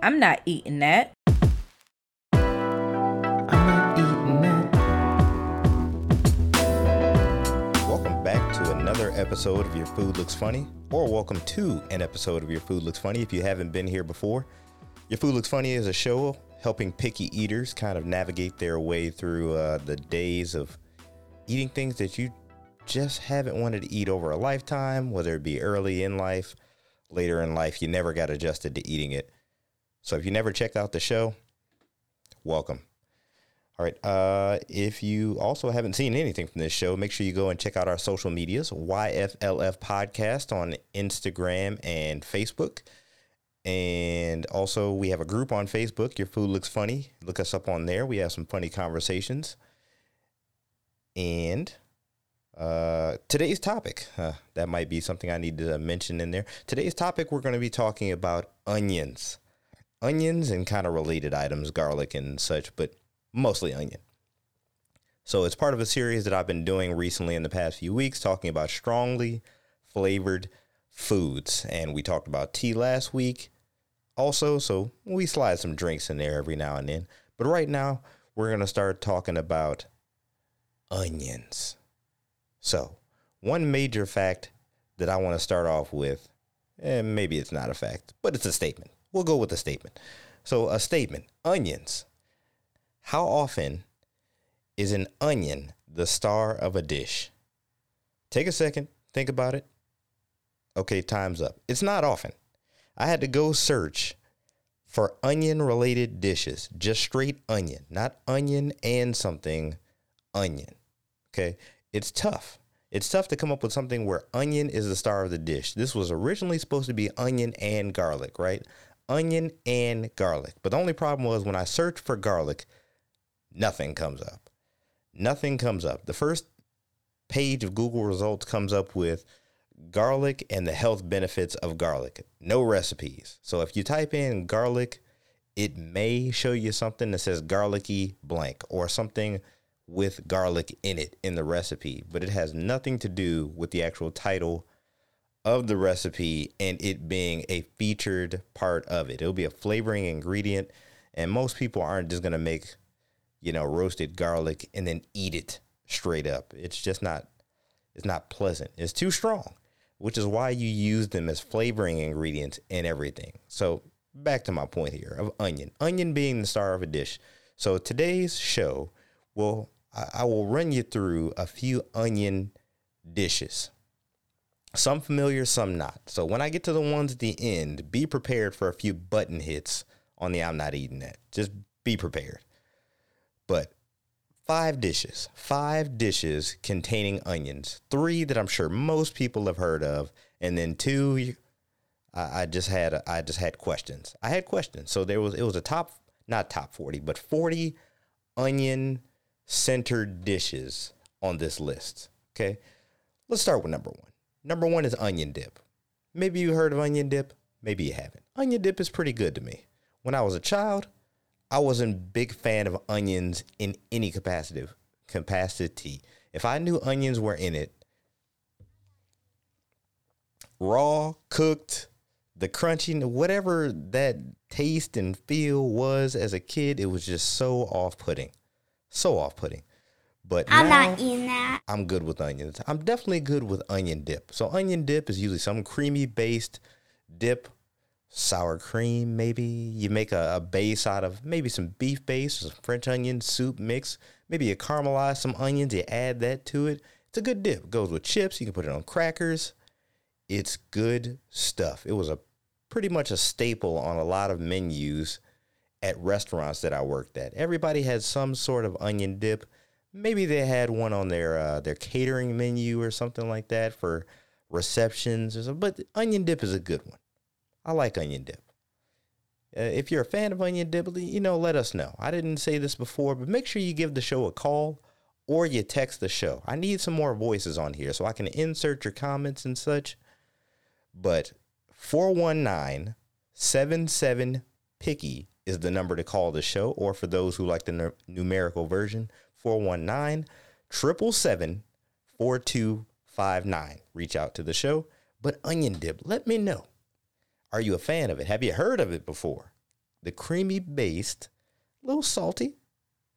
I'm not eating that. Not eating that. Welcome back to another episode of Your Food Looks Funny, or welcome to an episode of Your Food Looks Funny if you haven't been here before. Your Food Looks Funny is a show helping picky eaters kind of navigate their way through uh, the days of eating things that you just haven't wanted to eat over a lifetime, whether it be early in life, later in life, you never got adjusted to eating it. So if you never checked out the show, welcome. All right. Uh, if you also haven't seen anything from this show, make sure you go and check out our social medias YFLF Podcast on Instagram and Facebook. And also, we have a group on Facebook, Your Food Looks Funny. Look us up on there. We have some funny conversations. And uh, today's topic, uh, that might be something I need to mention in there. Today's topic, we're going to be talking about onions. Onions and kind of related items, garlic and such, but mostly onion. So it's part of a series that I've been doing recently in the past few weeks, talking about strongly flavored foods. And we talked about tea last week also, so we slide some drinks in there every now and then. But right now, we're going to start talking about onions. So, one major fact that I want to start off with, and maybe it's not a fact, but it's a statement. We'll go with a statement. So, a statement onions. How often is an onion the star of a dish? Take a second, think about it. Okay, time's up. It's not often. I had to go search for onion related dishes, just straight onion, not onion and something, onion. Okay, it's tough. It's tough to come up with something where onion is the star of the dish. This was originally supposed to be onion and garlic, right? Onion and garlic. But the only problem was when I searched for garlic, nothing comes up. Nothing comes up. The first page of Google results comes up with garlic and the health benefits of garlic. No recipes. So if you type in garlic, it may show you something that says garlicky blank or something with garlic in it in the recipe, but it has nothing to do with the actual title of the recipe and it being a featured part of it. It'll be a flavoring ingredient, and most people aren't just gonna make, you know, roasted garlic and then eat it straight up. It's just not it's not pleasant. It's too strong, which is why you use them as flavoring ingredients in everything. So back to my point here of onion. Onion being the star of a dish. So today's show will I will run you through a few onion dishes. Some familiar, some not. So when I get to the ones at the end, be prepared for a few button hits on the I'm not eating that. Just be prepared. But five dishes, five dishes containing onions. Three that I'm sure most people have heard of, and then two I, I just had I just had questions. I had questions. So there was it was a top not top 40, but 40 onion centered dishes on this list. Okay. Let's start with number one. Number one is onion dip. Maybe you heard of onion dip, maybe you haven't. Onion dip is pretty good to me. When I was a child, I wasn't a big fan of onions in any capacity. Capacity. If I knew onions were in it, raw, cooked, the crunchy, whatever that taste and feel was as a kid, it was just so off-putting so off putting. But I'm now, not eating that. I'm good with onions. I'm definitely good with onion dip. So onion dip is usually some creamy based dip, sour cream maybe. You make a, a base out of maybe some beef base or some French onion soup mix. Maybe you caramelize some onions, you add that to it. It's a good dip. It goes with chips. You can put it on crackers. It's good stuff. It was a pretty much a staple on a lot of menus at restaurants that I worked at. Everybody had some sort of onion dip. Maybe they had one on their uh, their catering menu or something like that for receptions or something. But onion dip is a good one. I like onion dip. Uh, if you're a fan of onion dip, you know, let us know. I didn't say this before, but make sure you give the show a call or you text the show. I need some more voices on here so I can insert your comments and such. But 419 77 Picky is the number to call the show, or for those who like the n- numerical version, 419 777 4259. Reach out to the show. But onion dip, let me know. Are you a fan of it? Have you heard of it before? the creamy based, a little salty,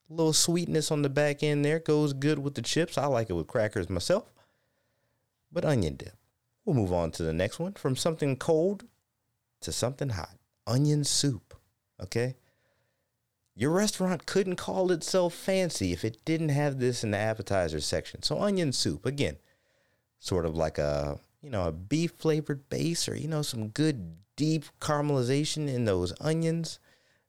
a little sweetness on the back end there goes good with the chips. I like it with crackers myself. But onion dip. We'll move on to the next one from something cold to something hot. Onion soup. Okay? Your restaurant couldn't call itself fancy if it didn't have this in the appetizer section. So onion soup, again, sort of like a, you know, a beef flavored base or, you know, some good deep caramelization in those onions.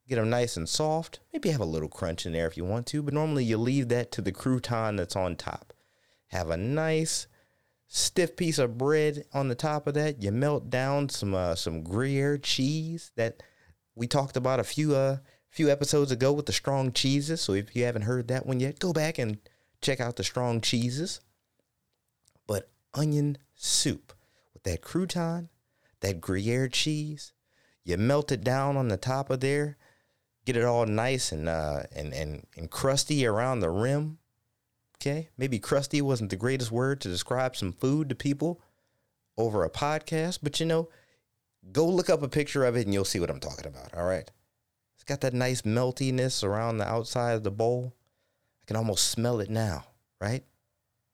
Get them nice and soft. Maybe have a little crunch in there if you want to, but normally you leave that to the crouton that's on top. Have a nice stiff piece of bread on the top of that. You melt down some uh, some Gruyere cheese that we talked about a few uh few episodes ago with the strong cheeses. So if you haven't heard that one yet, go back and check out the strong cheeses. But onion soup with that crouton, that Gruyere cheese, you melt it down on the top of there, get it all nice and uh and and, and crusty around the rim. Okay, maybe crusty wasn't the greatest word to describe some food to people over a podcast, but you know, go look up a picture of it and you'll see what I'm talking about. All right. It's got that nice meltiness around the outside of the bowl. I can almost smell it now, right?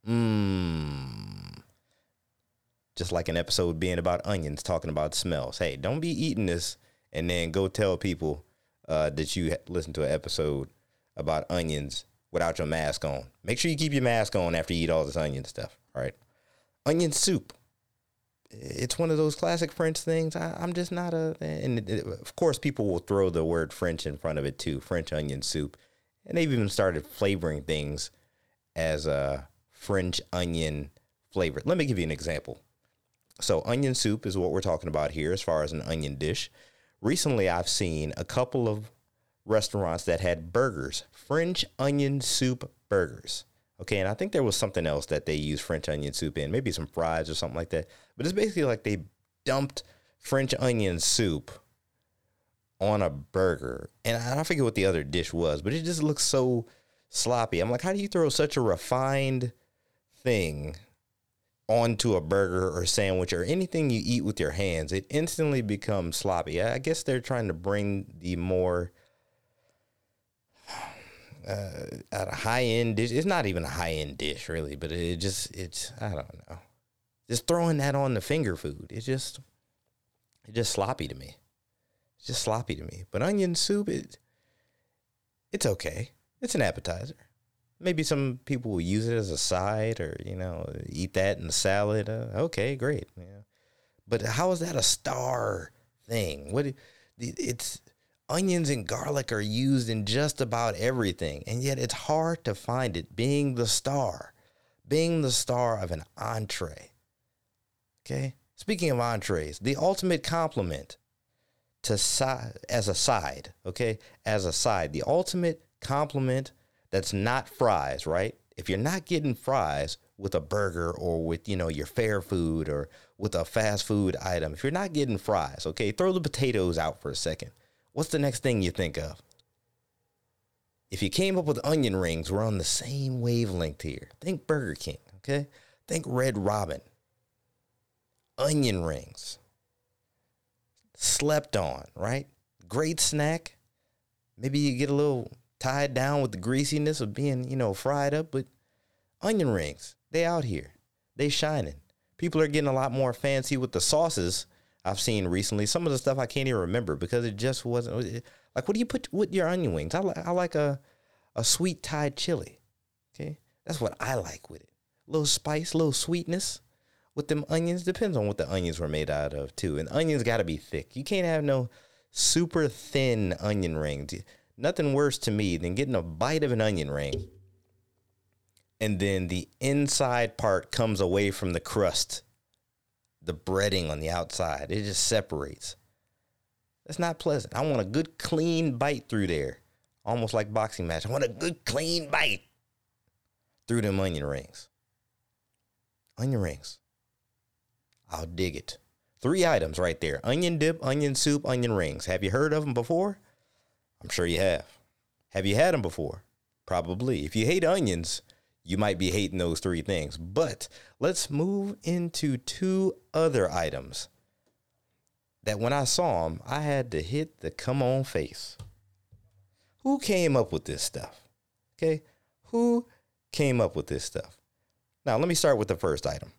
Mmm. Just like an episode being about onions, talking about smells. Hey, don't be eating this and then go tell people uh, that you listen to an episode about onions without your mask on. Make sure you keep your mask on after you eat all this onion stuff. All right. Onion soup it's one of those classic French things. I, am just not a, and it, of course, people will throw the word French in front of it too French onion soup. And they've even started flavoring things as a French onion flavor. Let me give you an example. So, onion soup is what we're talking about here as far as an onion dish. Recently, I've seen a couple of restaurants that had burgers, French onion soup burgers. Okay, and I think there was something else that they used French onion soup in, maybe some fries or something like that. But it's basically like they dumped French onion soup on a burger. And I don't forget what the other dish was, but it just looks so sloppy. I'm like, how do you throw such a refined thing onto a burger or sandwich or anything you eat with your hands? It instantly becomes sloppy. I guess they're trying to bring the more uh, a high end dish. It's not even a high end dish, really, but it just it's I don't know. Just throwing that on the finger food, it's just it's just sloppy to me. It's just sloppy to me. But onion soup, it it's okay. It's an appetizer. Maybe some people will use it as a side, or you know, eat that in the salad. Uh, okay, great. Yeah. But how is that a star thing? What it's onions and garlic are used in just about everything, and yet it's hard to find it being the star, being the star of an entree. Okay? Speaking of entrees, the ultimate compliment to side as a side, okay? As a side, the ultimate compliment that's not fries, right? If you're not getting fries with a burger or with, you know, your fair food or with a fast food item, if you're not getting fries, okay, throw the potatoes out for a second what's the next thing you think of? If you came up with onion rings, we're on the same wavelength here. Think Burger King, okay? Think Red Robin. Onion rings. Slept on, right? Great snack. Maybe you get a little tied down with the greasiness of being, you know, fried up, but onion rings, they out here. They shining. People are getting a lot more fancy with the sauces I've seen recently. Some of the stuff I can't even remember because it just wasn't like what do you put with your onion wings? I like I like a a sweet Thai chili. Okay, that's what I like with it. A little spice, a little sweetness with them onions. Depends on what the onions were made out of too. And onions got to be thick. You can't have no super thin onion rings. Nothing worse to me than getting a bite of an onion ring and then the inside part comes away from the crust the breading on the outside. It just separates. That's not pleasant. I want a good clean bite through there. Almost like boxing match. I want a good clean bite through them onion rings. Onion rings. I'll dig it. Three items right there onion dip, onion soup, onion rings. Have you heard of them before? I'm sure you have. Have you had them before? Probably. If you hate onions, you might be hating those three things. But let's move into two other items that when I saw them, I had to hit the come on face. Who came up with this stuff? Okay. Who came up with this stuff? Now, let me start with the first item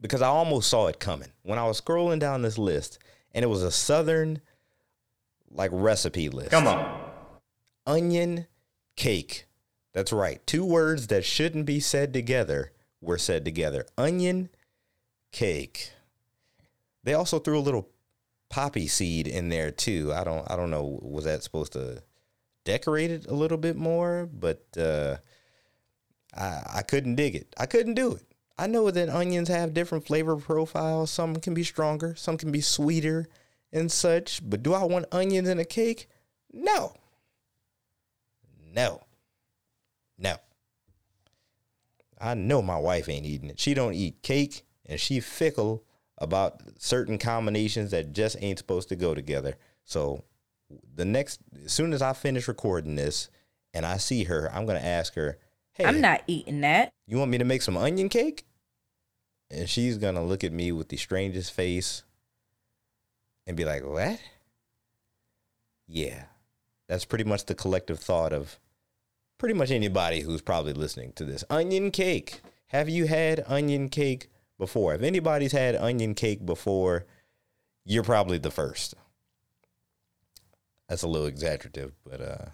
because I almost saw it coming when I was scrolling down this list and it was a Southern like recipe list. Come on. Onion cake. That's right. Two words that shouldn't be said together were said together. Onion cake. They also threw a little poppy seed in there too. I don't I don't know was that supposed to decorate it a little bit more, but uh I I couldn't dig it. I couldn't do it. I know that onions have different flavor profiles. Some can be stronger, some can be sweeter and such, but do I want onions in a cake? No. No. No. I know my wife ain't eating it. She don't eat cake and she fickle about certain combinations that just ain't supposed to go together. So the next as soon as I finish recording this and I see her, I'm gonna ask her, Hey, I'm not eating that. you want me to make some onion cake? And she's gonna look at me with the strangest face and be like, What? Yeah. That's pretty much the collective thought of pretty much anybody who's probably listening to this. Onion cake. Have you had onion cake before? If anybody's had onion cake before, you're probably the first. That's a little exaggerative, but uh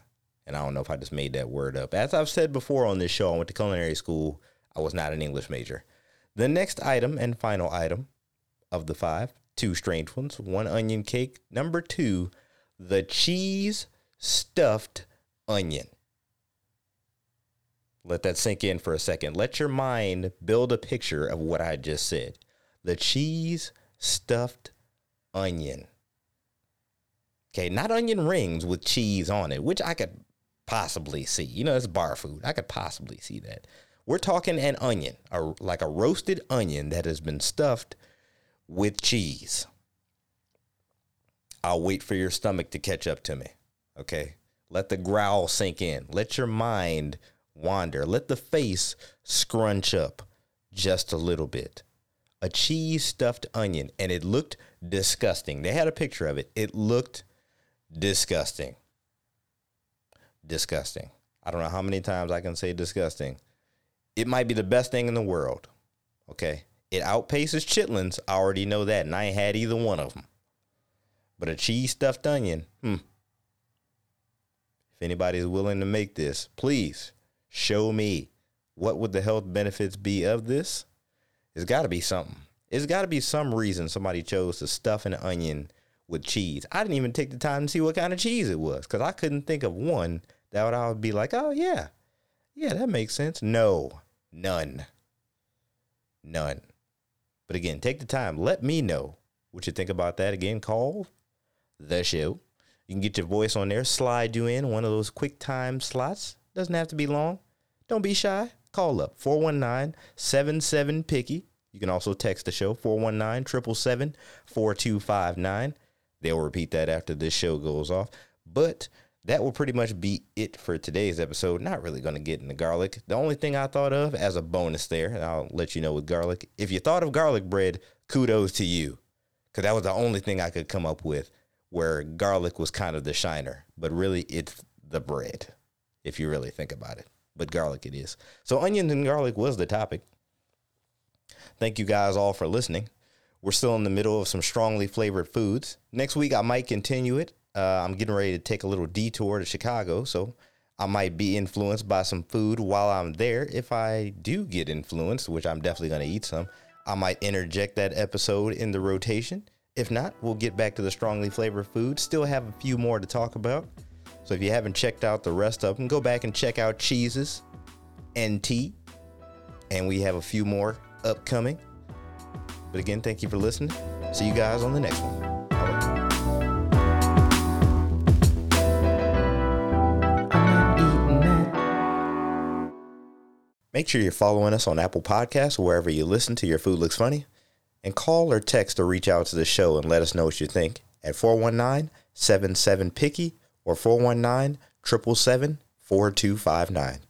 and I don't know if I just made that word up. As I've said before on this show, I went to culinary school. I was not an English major. The next item and final item of the five, two strange ones, one onion cake. Number two, the cheese stuffed onion. Let that sink in for a second. Let your mind build a picture of what I just said. The cheese stuffed onion. Okay, not onion rings with cheese on it, which I could possibly see. You know, it's bar food. I could possibly see that. We're talking an onion, a, like a roasted onion that has been stuffed with cheese. I'll wait for your stomach to catch up to me. Okay. Let the growl sink in. Let your mind wander. Let the face scrunch up just a little bit. A cheese stuffed onion, and it looked disgusting. They had a picture of it. It looked disgusting. Disgusting. I don't know how many times I can say disgusting. It might be the best thing in the world. Okay. It outpaces chitlins. I already know that, and I ain't had either one of them. But a cheese stuffed onion, hmm. If anybody's willing to make this, please show me what would the health benefits be of this. It's got to be something. It's got to be some reason somebody chose to stuff an onion with cheese. I didn't even take the time to see what kind of cheese it was because I couldn't think of one that would I would be like, oh yeah, yeah, that makes sense. No, none, none. But again, take the time. Let me know what you think about that. Again, call the show. You can get your voice on there, slide you in one of those quick time slots. Doesn't have to be long. Don't be shy. Call up 419 77 Picky. You can also text the show 419 777 4259. They'll repeat that after this show goes off. But that will pretty much be it for today's episode. Not really going to get into garlic. The only thing I thought of as a bonus there, and I'll let you know with garlic, if you thought of garlic bread, kudos to you. Because that was the only thing I could come up with where garlic was kind of the shiner. But really, it's the bread, if you really think about it. But garlic it is. So, onions and garlic was the topic. Thank you guys all for listening. We're still in the middle of some strongly flavored foods. Next week, I might continue it. Uh, I'm getting ready to take a little detour to Chicago, so I might be influenced by some food while I'm there. If I do get influenced, which I'm definitely going to eat some, I might interject that episode in the rotation. If not, we'll get back to the strongly flavored food. Still have a few more to talk about. So if you haven't checked out the rest of them, go back and check out Cheeses NT. And we have a few more upcoming. But again, thank you for listening. See you guys on the next one. Make sure you're following us on Apple Podcasts or wherever you listen to Your Food Looks Funny. And call or text or reach out to the show and let us know what you think at 419 77 Picky or 419 777 4259.